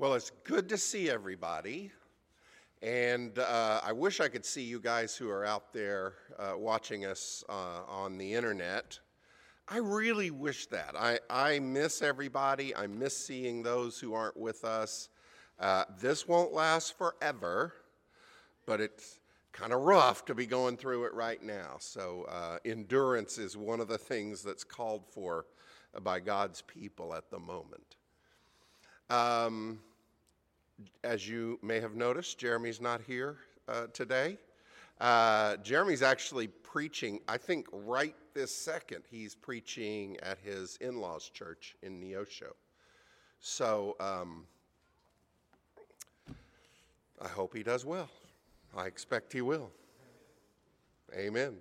Well, it's good to see everybody. And uh, I wish I could see you guys who are out there uh, watching us uh, on the internet. I really wish that. I, I miss everybody. I miss seeing those who aren't with us. Uh, this won't last forever, but it's kind of rough to be going through it right now. So, uh, endurance is one of the things that's called for by God's people at the moment. Um, as you may have noticed, Jeremy's not here uh, today. Uh, Jeremy's actually preaching, I think right this second, he's preaching at his in law's church in Neosho. So um, I hope he does well. I expect he will. Amen.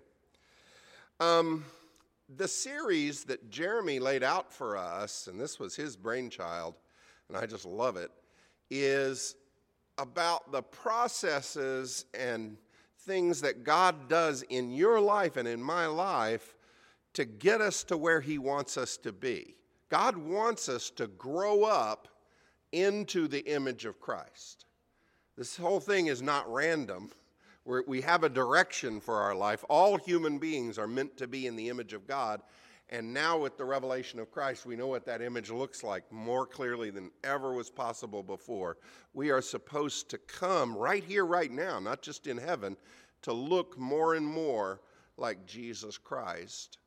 Um, the series that Jeremy laid out for us, and this was his brainchild, and I just love it, is about the processes and things that God does in your life and in my life to get us to where He wants us to be. God wants us to grow up into the image of Christ. This whole thing is not random. We're, we have a direction for our life. All human beings are meant to be in the image of God, and now, with the revelation of Christ, we know what that image looks like more clearly than ever was possible before. We are supposed to come right here, right now, not just in heaven, to look more and more like Jesus Christ.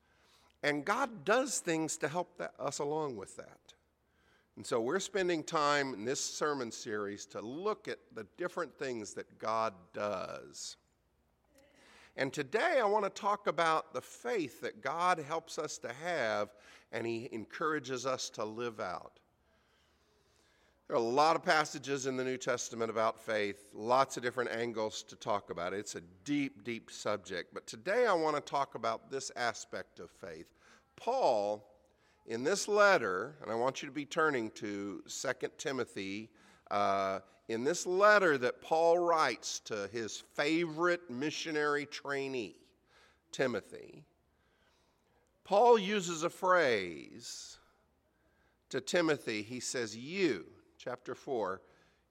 And God does things to help that, us along with that. And so we're spending time in this sermon series to look at the different things that God does. And today I want to talk about the faith that God helps us to have and He encourages us to live out. There are a lot of passages in the New Testament about faith, lots of different angles to talk about. It's a deep, deep subject. But today I want to talk about this aspect of faith. Paul, in this letter, and I want you to be turning to 2 Timothy uh, in this letter that Paul writes to his favorite missionary trainee, Timothy, Paul uses a phrase to Timothy. He says, You, chapter 4,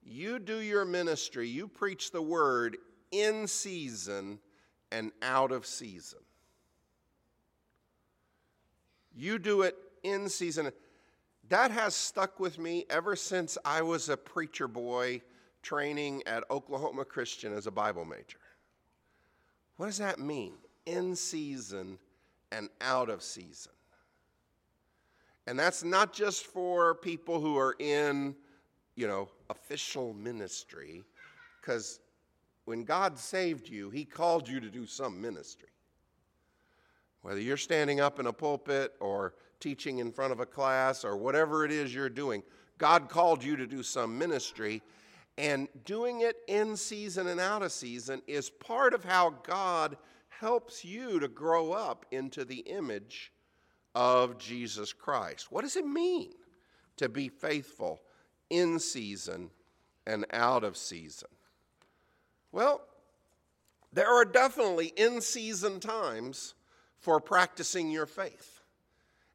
you do your ministry, you preach the word in season and out of season. You do it in season that has stuck with me ever since I was a preacher boy training at Oklahoma Christian as a Bible major. What does that mean? In season and out of season. And that's not just for people who are in, you know, official ministry, because when God saved you, He called you to do some ministry. Whether you're standing up in a pulpit or teaching in front of a class or whatever it is you're doing, God called you to do some ministry. And doing it in season and out of season is part of how God helps you to grow up into the image of Jesus Christ. What does it mean to be faithful in season and out of season? Well, there are definitely in season times for practicing your faith.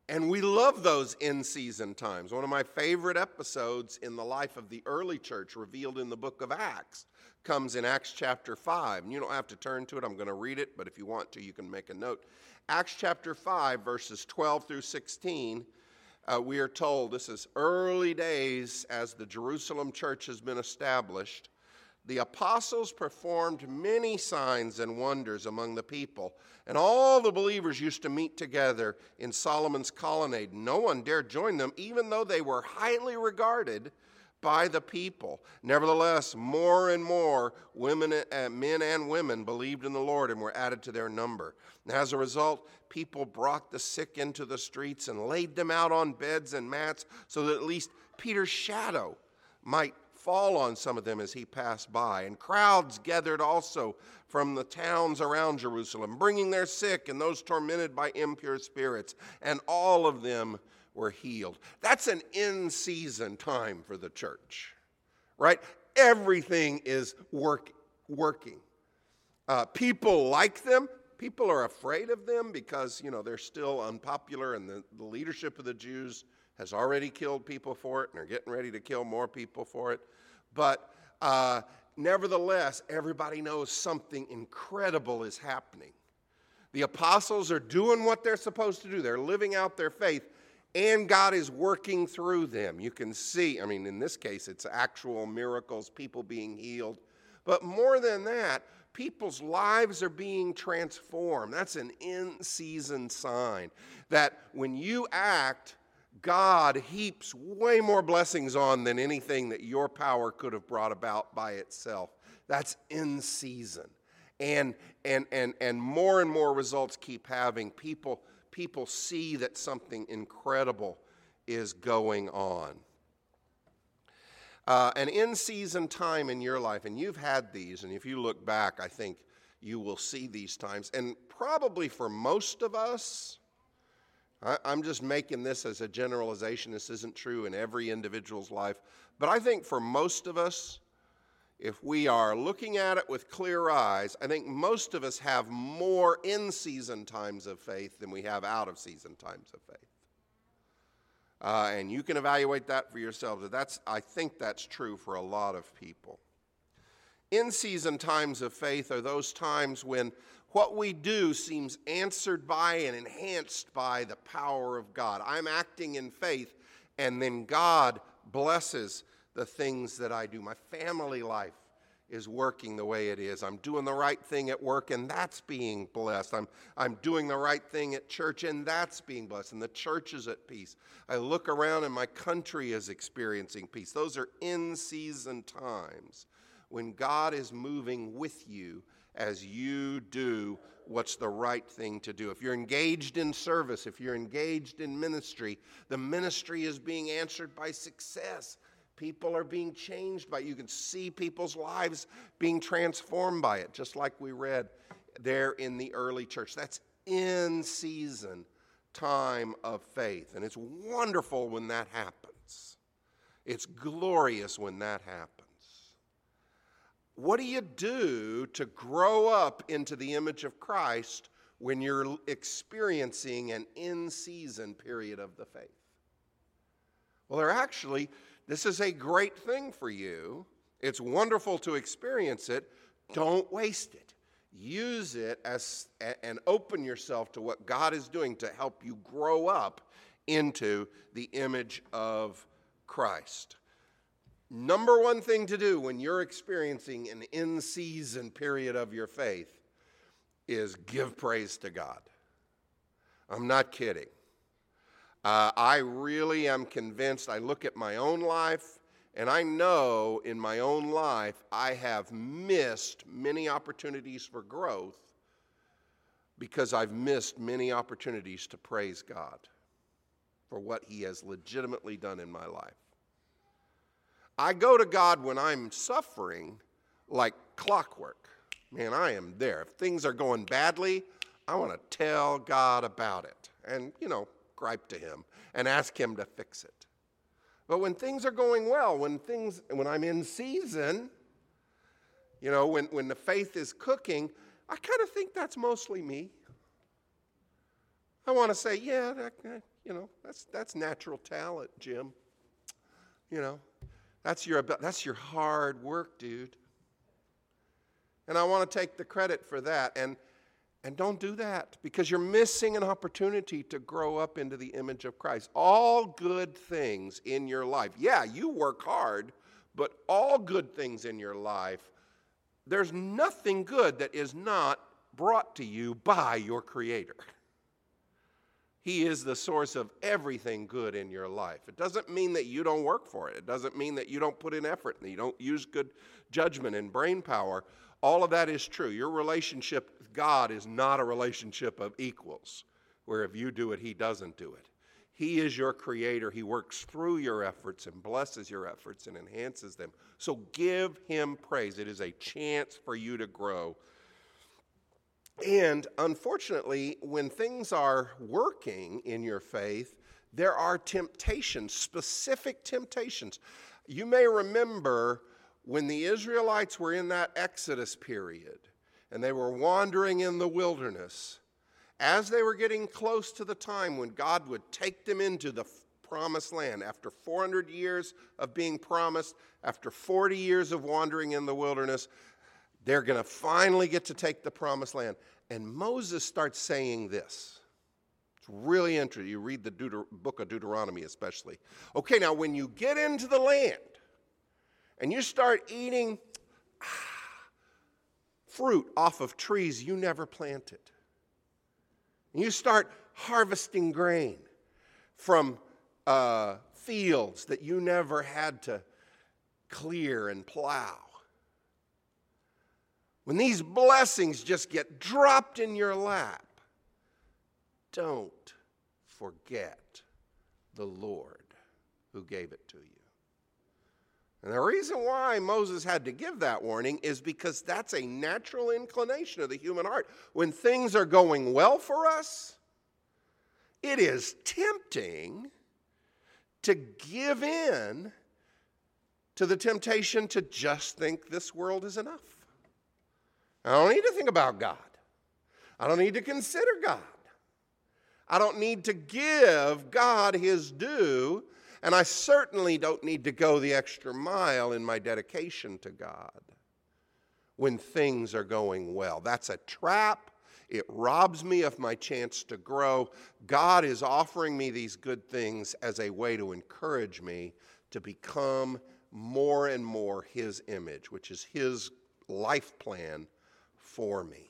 And we love those in season times. One of my favorite episodes in the life of the early church, revealed in the book of Acts, comes in Acts chapter 5. And you don't have to turn to it, I'm going to read it, but if you want to, you can make a note. Acts chapter 5, verses 12 through 16, uh, we are told this is early days as the Jerusalem church has been established the apostles performed many signs and wonders among the people, and all the believers used to meet together in Solomon's colonnade. No one dared join them, even though they were highly regarded by the people. Nevertheless, more and more women, uh, men and women believed in the Lord and were added to their number. And as a result, people brought the sick into the streets and laid them out on beds and mats so that at least Peter's shadow might fall on some of them as he passed by. And crowds gathered also from the towns around Jerusalem, bringing their sick and those tormented by impure spirits, and all of them were healed. That's an in season time for the church, right? Everything is work, working. Uh, people like them. People are afraid of them because, you know, they're still unpopular and the, the leadership of the Jews has already killed people for it and are getting ready to kill more people for it. But uh, nevertheless, everybody knows something incredible is happening. The apostles are doing what they're supposed to do, they're living out their faith, and God is working through them. You can see, I mean, in this case, it's actual miracles, people being healed. But more than that, people's lives are being transformed. That's an in season sign that when you act, God heaps way more blessings on than anything that your power could have brought about by itself. That's in season. And, and, and, and more and more results keep having. People, people see that something incredible is going on. Uh, an in season time in your life, and you've had these, and if you look back, I think you will see these times. And probably for most of us, I, I'm just making this as a generalization. This isn't true in every individual's life. But I think for most of us, if we are looking at it with clear eyes, I think most of us have more in season times of faith than we have out of season times of faith. Uh, and you can evaluate that for yourselves. That's, I think that's true for a lot of people. In season times of faith are those times when what we do seems answered by and enhanced by the power of God. I'm acting in faith, and then God blesses the things that I do. My family life is working the way it is. I'm doing the right thing at work, and that's being blessed. I'm, I'm doing the right thing at church, and that's being blessed. And the church is at peace. I look around, and my country is experiencing peace. Those are in season times when God is moving with you as you do what's the right thing to do. If you're engaged in service, if you're engaged in ministry, the ministry is being answered by success. People are being changed by it. You can see people's lives being transformed by it, just like we read there in the early church. That's in season time of faith. And it's wonderful when that happens. It's glorious when that happens. What do you do to grow up into the image of Christ when you're experiencing an in season period of the faith? Well, there actually, this is a great thing for you. It's wonderful to experience it. Don't waste it. Use it as and open yourself to what God is doing to help you grow up into the image of Christ. Number one thing to do when you're experiencing an in season period of your faith is give praise to God. I'm not kidding. Uh, I really am convinced. I look at my own life, and I know in my own life I have missed many opportunities for growth because I've missed many opportunities to praise God for what He has legitimately done in my life. I go to God when I'm suffering like clockwork. Man, I am there. If things are going badly, I want to tell God about it and, you know, gripe to Him and ask Him to fix it. But when things are going well, when things, when I'm in season, you know, when, when the faith is cooking, I kind of think that's mostly me. I want to say, yeah, that, you know, that's, that's natural talent, Jim. You know, that's your, that's your hard work, dude. And I want to take the credit for that. And, and don't do that because you're missing an opportunity to grow up into the image of Christ. All good things in your life. Yeah, you work hard, but all good things in your life, there's nothing good that is not brought to you by your Creator. He is the source of everything good in your life. It doesn't mean that you don't work for it. It doesn't mean that you don't put in effort and you don't use good judgment and brain power. All of that is true. Your relationship with God is not a relationship of equals, where if you do it, He doesn't do it. He is your creator. He works through your efforts and blesses your efforts and enhances them. So give Him praise. It is a chance for you to grow and unfortunately, when things are working in your faith, there are temptations, specific temptations. You may remember when the Israelites were in that Exodus period and they were wandering in the wilderness, as they were getting close to the time when God would take them into the promised land. After 400 years of being promised, after 40 years of wandering in the wilderness, they're going to finally get to take the promised land. And Moses starts saying this. It's really interesting. You read the Deuter- book of Deuteronomy, especially. Okay, now when you get into the land and you start eating ah, fruit off of trees you never planted, and you start harvesting grain from uh, fields that you never had to clear and plow. When these blessings just get dropped in your lap, don't forget the Lord who gave it to you. And the reason why Moses had to give that warning is because that's a natural inclination of the human heart. When things are going well for us, it is tempting to give in to the temptation to just think this world is enough. I don't need to think about God. I don't need to consider God. I don't need to give God his due, and I certainly don't need to go the extra mile in my dedication to God when things are going well. That's a trap. It robs me of my chance to grow. God is offering me these good things as a way to encourage me to become more and more His image, which is His life plan for me.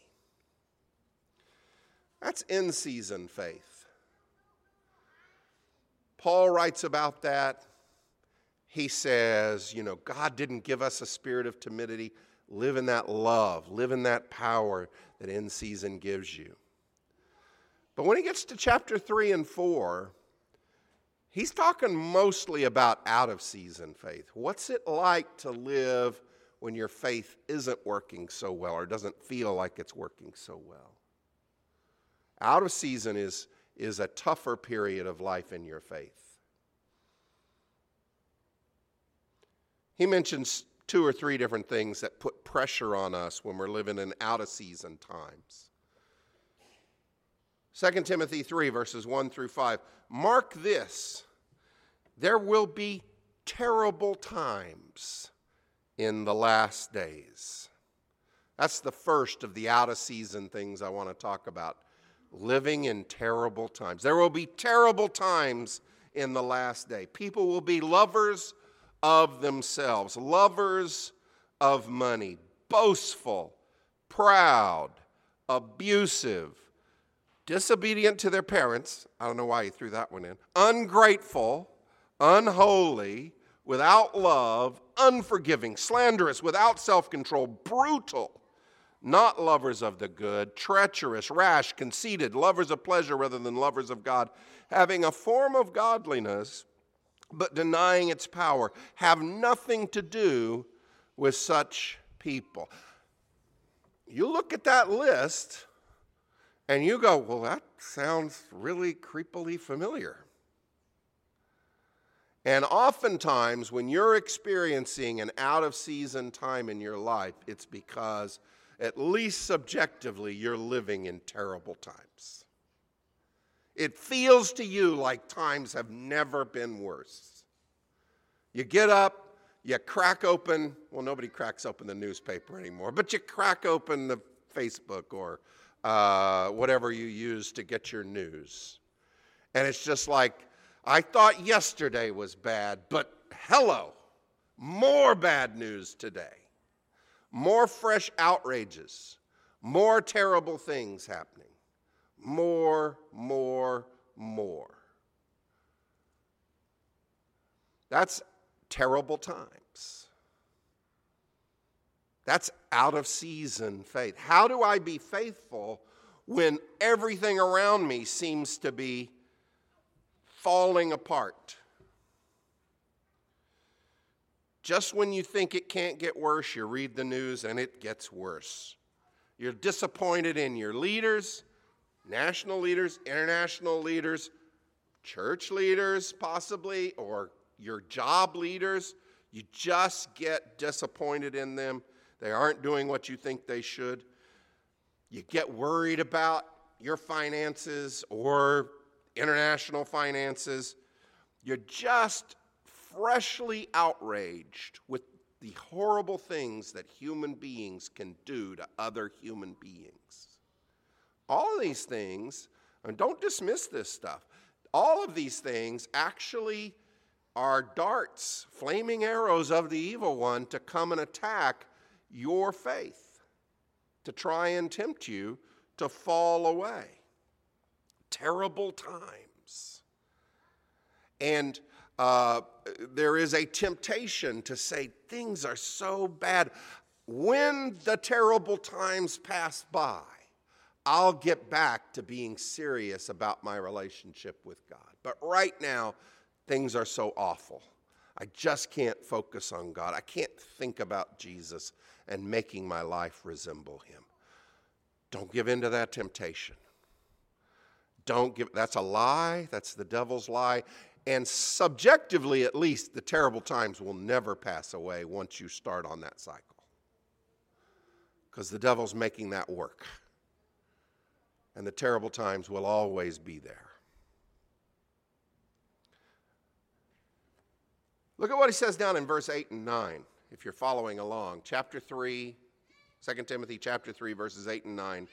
That's in season faith. Paul writes about that. He says, you know, God didn't give us a spirit of timidity. Live in that love, live in that power that in season gives you. But when he gets to chapter 3 and 4, he's talking mostly about out of season faith. What's it like to live when your faith isn't working so well or doesn't feel like it's working so well. Out of season is, is a tougher period of life in your faith. He mentions two or three different things that put pressure on us when we're living in out of season times. 2 Timothy 3, verses 1 through 5. Mark this there will be terrible times in the last days. That's the first of the out of season things I want to talk about. Living in terrible times. There will be terrible times in the last day. People will be lovers of themselves, lovers of money, boastful, proud, abusive, disobedient to their parents. I don't know why you threw that one in. Ungrateful, unholy, without love, unforgiving, slanderous, without self control, brutal, not lovers of the good, treacherous, rash, conceited, lovers of pleasure rather than lovers of God, having a form of godliness, but denying its power, have nothing to do with such people. You look at that list and you go, well, that sounds really creepily familiar. And oftentimes, when you're experiencing an out of season time in your life, it's because, at least subjectively, you're living in terrible times. It feels to you like times have never been worse. You get up, you crack open, well, nobody cracks open the newspaper anymore, but you crack open the Facebook or uh, whatever you use to get your news. And it's just like, I thought yesterday was bad, but hello, more bad news today. More fresh outrages, more terrible things happening. More, more, more. That's terrible times. That's out of season faith. How do I be faithful when everything around me seems to be falling apart. Just when you think it can't get worse, you read the news and it gets worse. You're disappointed in your leaders, national leaders, international leaders, church leaders, possibly, or your job leaders. You just get disappointed in them. They aren't doing what you think they should. You get worried about your finances or international finances. You're just freshly outraged with the horrible things that human beings can do to other human beings. All of these things, and don't dismiss this stuff, all of these things actually are darts, flaming arrows of the evil one to come and attack your faith, to try and tempt you to fall away. Terrible times. And uh, there is a temptation to say things are so bad. When the terrible times pass by, I'll get back to being serious about my relationship with God. But right now, things are so awful. I just can't focus on God. I can't think about Jesus and making my life resemble Him. Don't give in to that temptation. Don't give, that's a lie. That's the devil's lie. And subjectively, at least, the terrible times will never pass away once you start on that cycle. Because the devil's making that work. And the terrible times will always be there. Look at what he says down in verse 8 and 9, if you're following along. Chapter 3, 2 Timothy chapter 3, verses 8 and 9.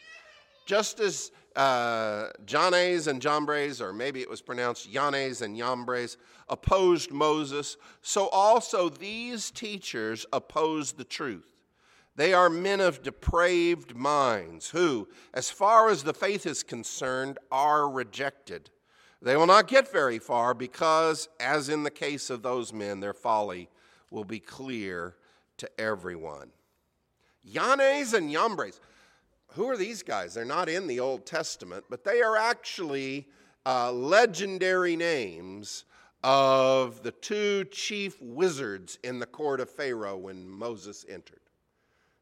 Just as uh, Jannes and Jambres, or maybe it was pronounced Yanes and Yambres, opposed Moses, so also these teachers oppose the truth. They are men of depraved minds who, as far as the faith is concerned, are rejected. They will not get very far because, as in the case of those men, their folly will be clear to everyone. Yanes and Yambres who are these guys? They're not in the Old Testament, but they are actually uh, legendary names of the two chief wizards in the court of Pharaoh when Moses entered.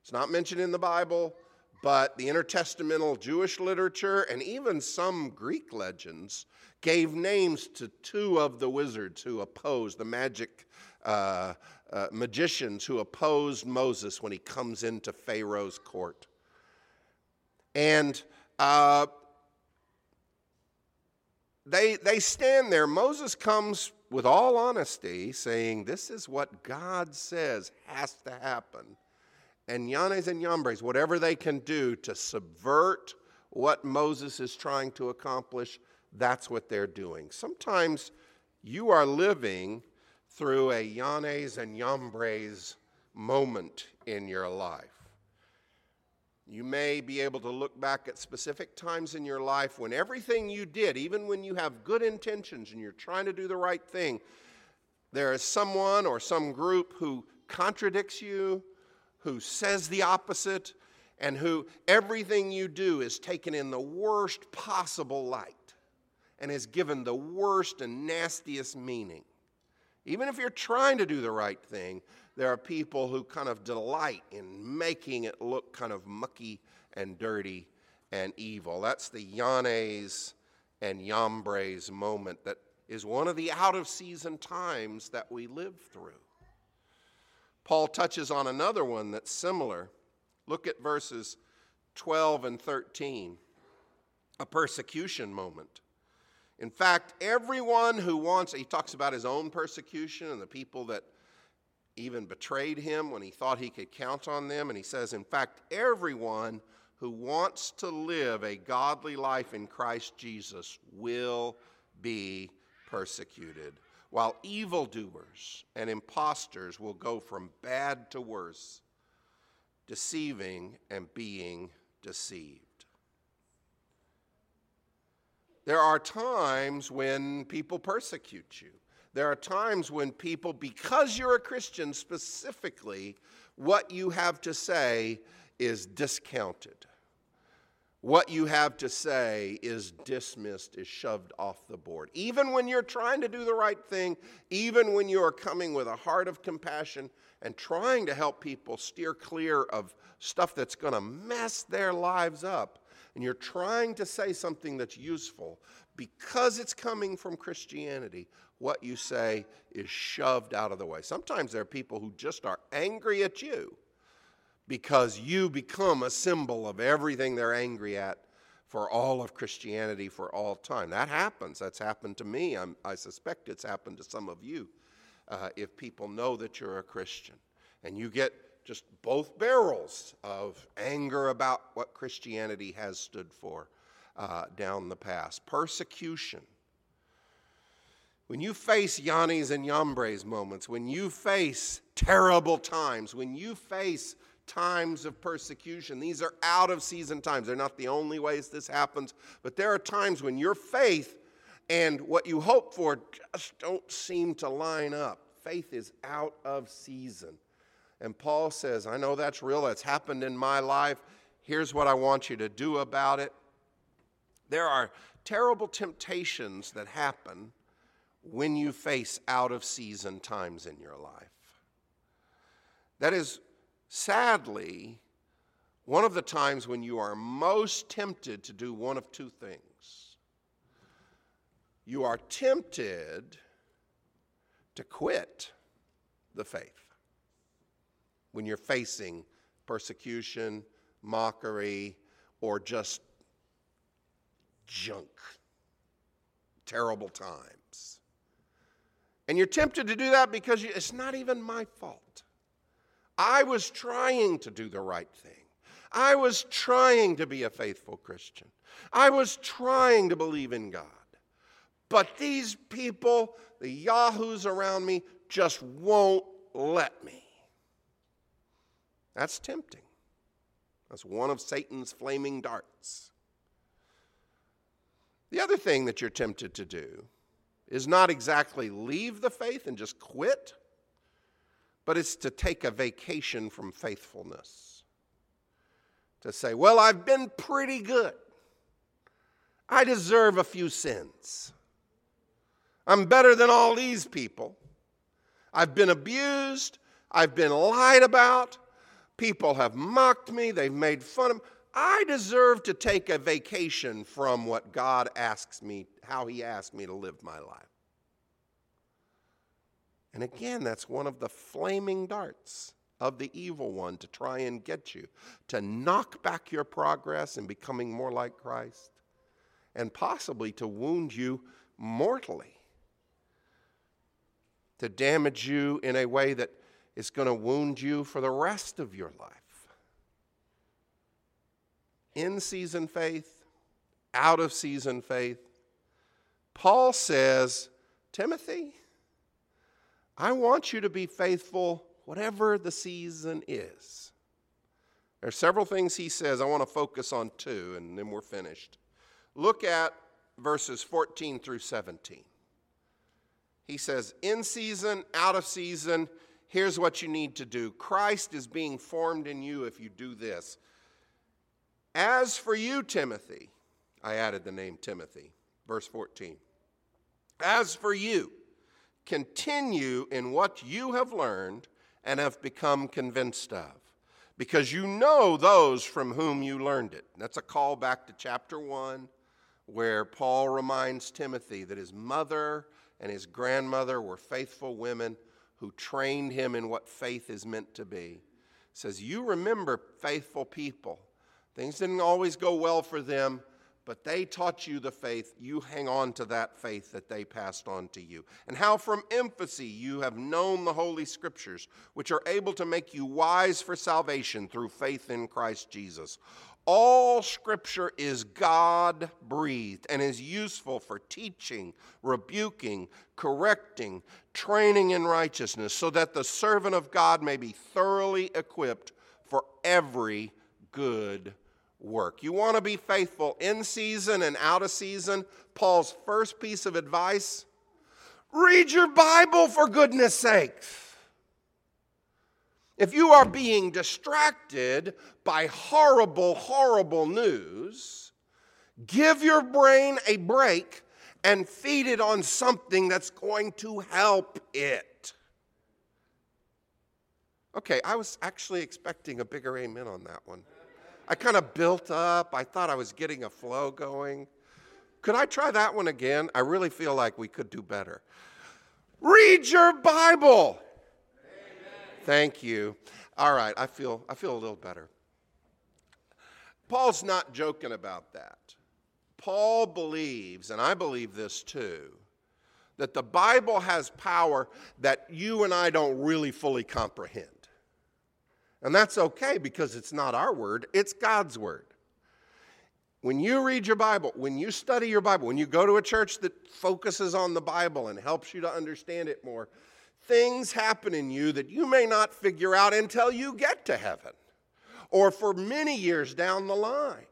It's not mentioned in the Bible, but the intertestamental Jewish literature and even some Greek legends gave names to two of the wizards who opposed the magic uh, uh, magicians who opposed Moses when he comes into Pharaoh's court. And uh, they, they stand there. Moses comes with all honesty saying, This is what God says has to happen. And Yanes and Yambres, whatever they can do to subvert what Moses is trying to accomplish, that's what they're doing. Sometimes you are living through a Yanes and Yambres moment in your life. You may be able to look back at specific times in your life when everything you did, even when you have good intentions and you're trying to do the right thing, there is someone or some group who contradicts you, who says the opposite, and who everything you do is taken in the worst possible light and is given the worst and nastiest meaning. Even if you're trying to do the right thing, there are people who kind of delight in making it look kind of mucky and dirty and evil. That's the Yanes and Yambres moment that is one of the out of season times that we live through. Paul touches on another one that's similar. Look at verses 12 and 13, a persecution moment. In fact, everyone who wants, he talks about his own persecution and the people that even betrayed him when he thought he could count on them. And he says, in fact, everyone who wants to live a godly life in Christ Jesus will be persecuted, while evildoers and impostors will go from bad to worse, deceiving and being deceived. There are times when people persecute you. There are times when people, because you're a Christian specifically, what you have to say is discounted. What you have to say is dismissed, is shoved off the board. Even when you're trying to do the right thing, even when you are coming with a heart of compassion and trying to help people steer clear of stuff that's going to mess their lives up, and you're trying to say something that's useful, because it's coming from Christianity, what you say is shoved out of the way. Sometimes there are people who just are angry at you because you become a symbol of everything they're angry at for all of Christianity for all time. That happens. That's happened to me. I'm, i suspect it's happened to some of you uh, if people know that you're a Christian. And you get just both barrels of anger about what Christianity has stood for uh, down the past. Persecution. When you face Yanes and Yambres moments, when you face terrible times, when you face times of persecution. These are out of season times. They're not the only ways this happens, but there are times when your faith and what you hope for just don't seem to line up. Faith is out of season. And Paul says, I know that's real, that's happened in my life. Here's what I want you to do about it. There are terrible temptations that happen when you face out of season times in your life. That is Sadly, one of the times when you are most tempted to do one of two things you are tempted to quit the faith when you're facing persecution, mockery, or just junk, terrible times. And you're tempted to do that because it's not even my fault. I was trying to do the right thing. I was trying to be a faithful Christian. I was trying to believe in God. But these people, the yahoos around me, just won't let me. That's tempting. That's one of Satan's flaming darts. The other thing that you're tempted to do is not exactly leave the faith and just quit but it's to take a vacation from faithfulness. To say, well, I've been pretty good. I deserve a few sins. I'm better than all these people. I've been abused. I've been lied about. People have mocked me. They've made fun of me. I deserve to take a vacation from what God asks me, how He asked me to live my life. And again, that's one of the flaming darts of the evil one to try and get you to knock back your progress in becoming more like Christ and possibly to wound you mortally, to damage you in a way that is going to wound you for the rest of your life. In season faith, out of season faith. Paul says, Timothy, I want you to be faithful whatever the season is. There are several things he says. I want to focus on two, and then we're finished. Look at verses 14 through 17. He says, In season, out of season, here's what you need to do. Christ is being formed in you if you do this. As for you, Timothy, I added the name Timothy, verse 14. As for you, continue in what you have learned and have become convinced of, because you know those from whom you learned it. That's a call back to chapter 1, where Paul reminds Timothy that his mother and his grandmother were faithful women who trained him in what faith is meant to be. says, You remember faithful people. Things didn't always go well for them, but they taught you the faith. You hang on to that faith that they passed on to you. And how from infancy you have known the Holy Scriptures, which are able to make you wise for salvation through faith in Christ Jesus. All Scripture is God breathed and is useful for teaching, rebuking, correcting, training in righteousness, so that the servant of God may be thoroughly equipped for every good work. You want to be faithful in season and out of season. Paul's first piece of advice read your Bible for goodness sakes. If you are being distracted by horrible, horrible news, give your brain a break and feed it on something that's going to help it. Okay, I was actually expecting a bigger amen on that one. I kind of built up. I thought I was getting a flow going. Could I try that one again? I really feel like we could do better. Read your Bible. Amen. Thank you. All right, I feel I feel a little better. Paul's not joking about that. Paul believes, and I believe this too, that the Bible has power that you and I don't really fully comprehend. And that's okay because it's not our word, it's God's word. When you read your Bible, when you study your Bible, when you go to a church that focuses on the Bible and helps you to understand it more, things happen in you that you may not figure out until you get to heaven or for many years down the line.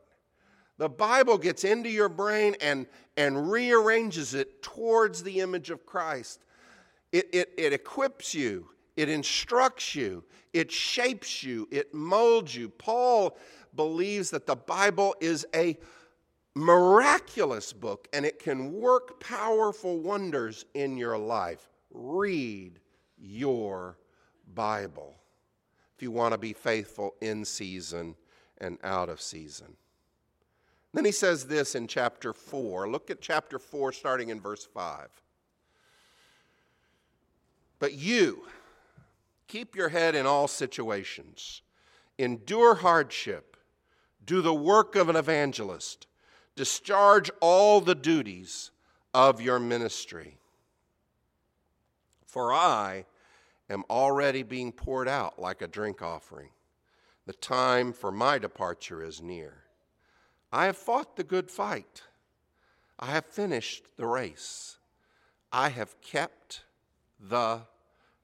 The Bible gets into your brain and, and rearranges it towards the image of Christ. It, it, it equips you, it instructs you, it shapes you, it molds you. Paul believes that the Bible is a miraculous book and it can work powerful wonders in your life. Read your Bible if you want to be faithful in season and out of season. Then he says this in chapter 4. Look at chapter 4, starting in verse 5. But you, keep your head in all situations, endure hardship, do the work of an evangelist, discharge all the duties of your ministry. For I am already being poured out like a drink offering. The time for my departure is near. I have fought the good fight. I have finished the race. I have kept the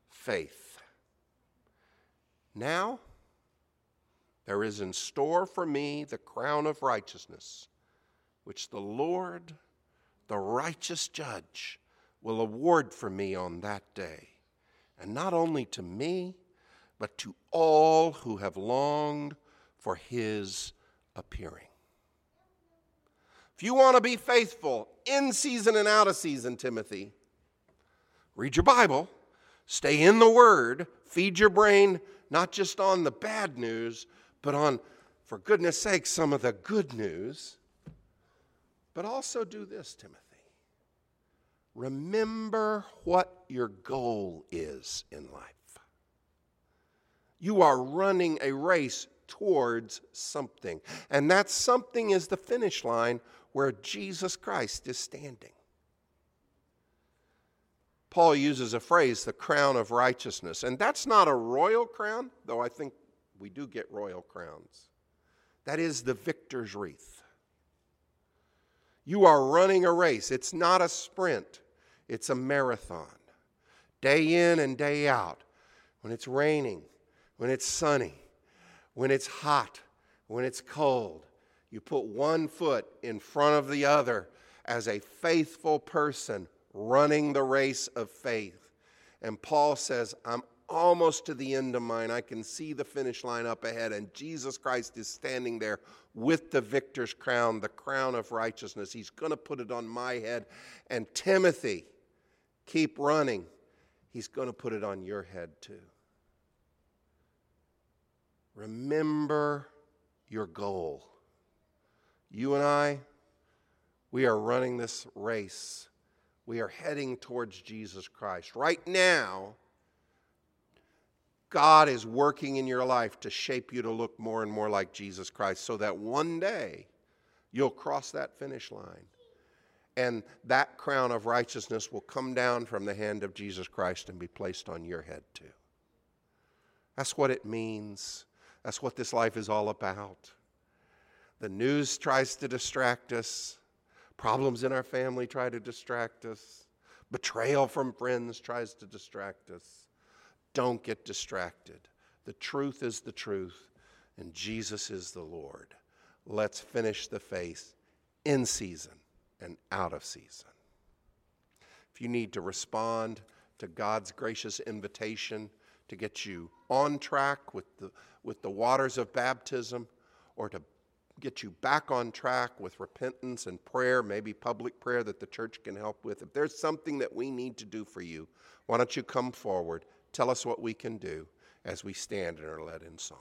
faith. Now, there is in store for me the crown of righteousness, which the Lord, the righteous judge, will award for me on that day. And not only to me, but to all who have longed for his appearing. If you want to be faithful in season and out of season, Timothy, read your Bible, stay in the Word, feed your brain not just on the bad news, but on, for goodness sake, some of the good news. But also do this, Timothy. Remember what your goal is in life. You are running a race towards something, and that something is the finish line where Jesus Christ is standing. Paul uses a phrase, the crown of righteousness, and that's not a royal crown, though I think we do get royal crowns. That is the victor's wreath. You are running a race. It's not a sprint, it's a marathon. Day in and day out. When it's raining, when it's sunny, when it's hot, when it's cold, you put one foot in front of the other as a faithful person running the race of faith. And Paul says, I'm almost to the end of mine. I can see the finish line up ahead, and Jesus Christ is standing there with the victor's crown, the crown of righteousness. He's going to put it on my head. And Timothy, keep running. He's going to put it on your head too. Remember your goal. You and I, we are running this race. We are heading towards Jesus Christ. Right now, God is working in your life to shape you to look more and more like Jesus Christ so that one day you'll cross that finish line. And that crown of righteousness will come down from the hand of Jesus Christ and be placed on your head too. That's what it means. That's what this life is all about. The news tries to distract us. Problems in our family try to distract us. Betrayal from friends tries to distract us. Don't get distracted. The truth is the truth, and Jesus is the Lord. Let's finish the faith in season and out of season. If you need to respond to God's gracious invitation to get you on track with the, with the waters of baptism or to get you back on track with repentance and prayer, maybe public prayer that the church can help with. If there's something that we need to do for you, why don't you come forward? Tell us what we can do as we stand and are led in song.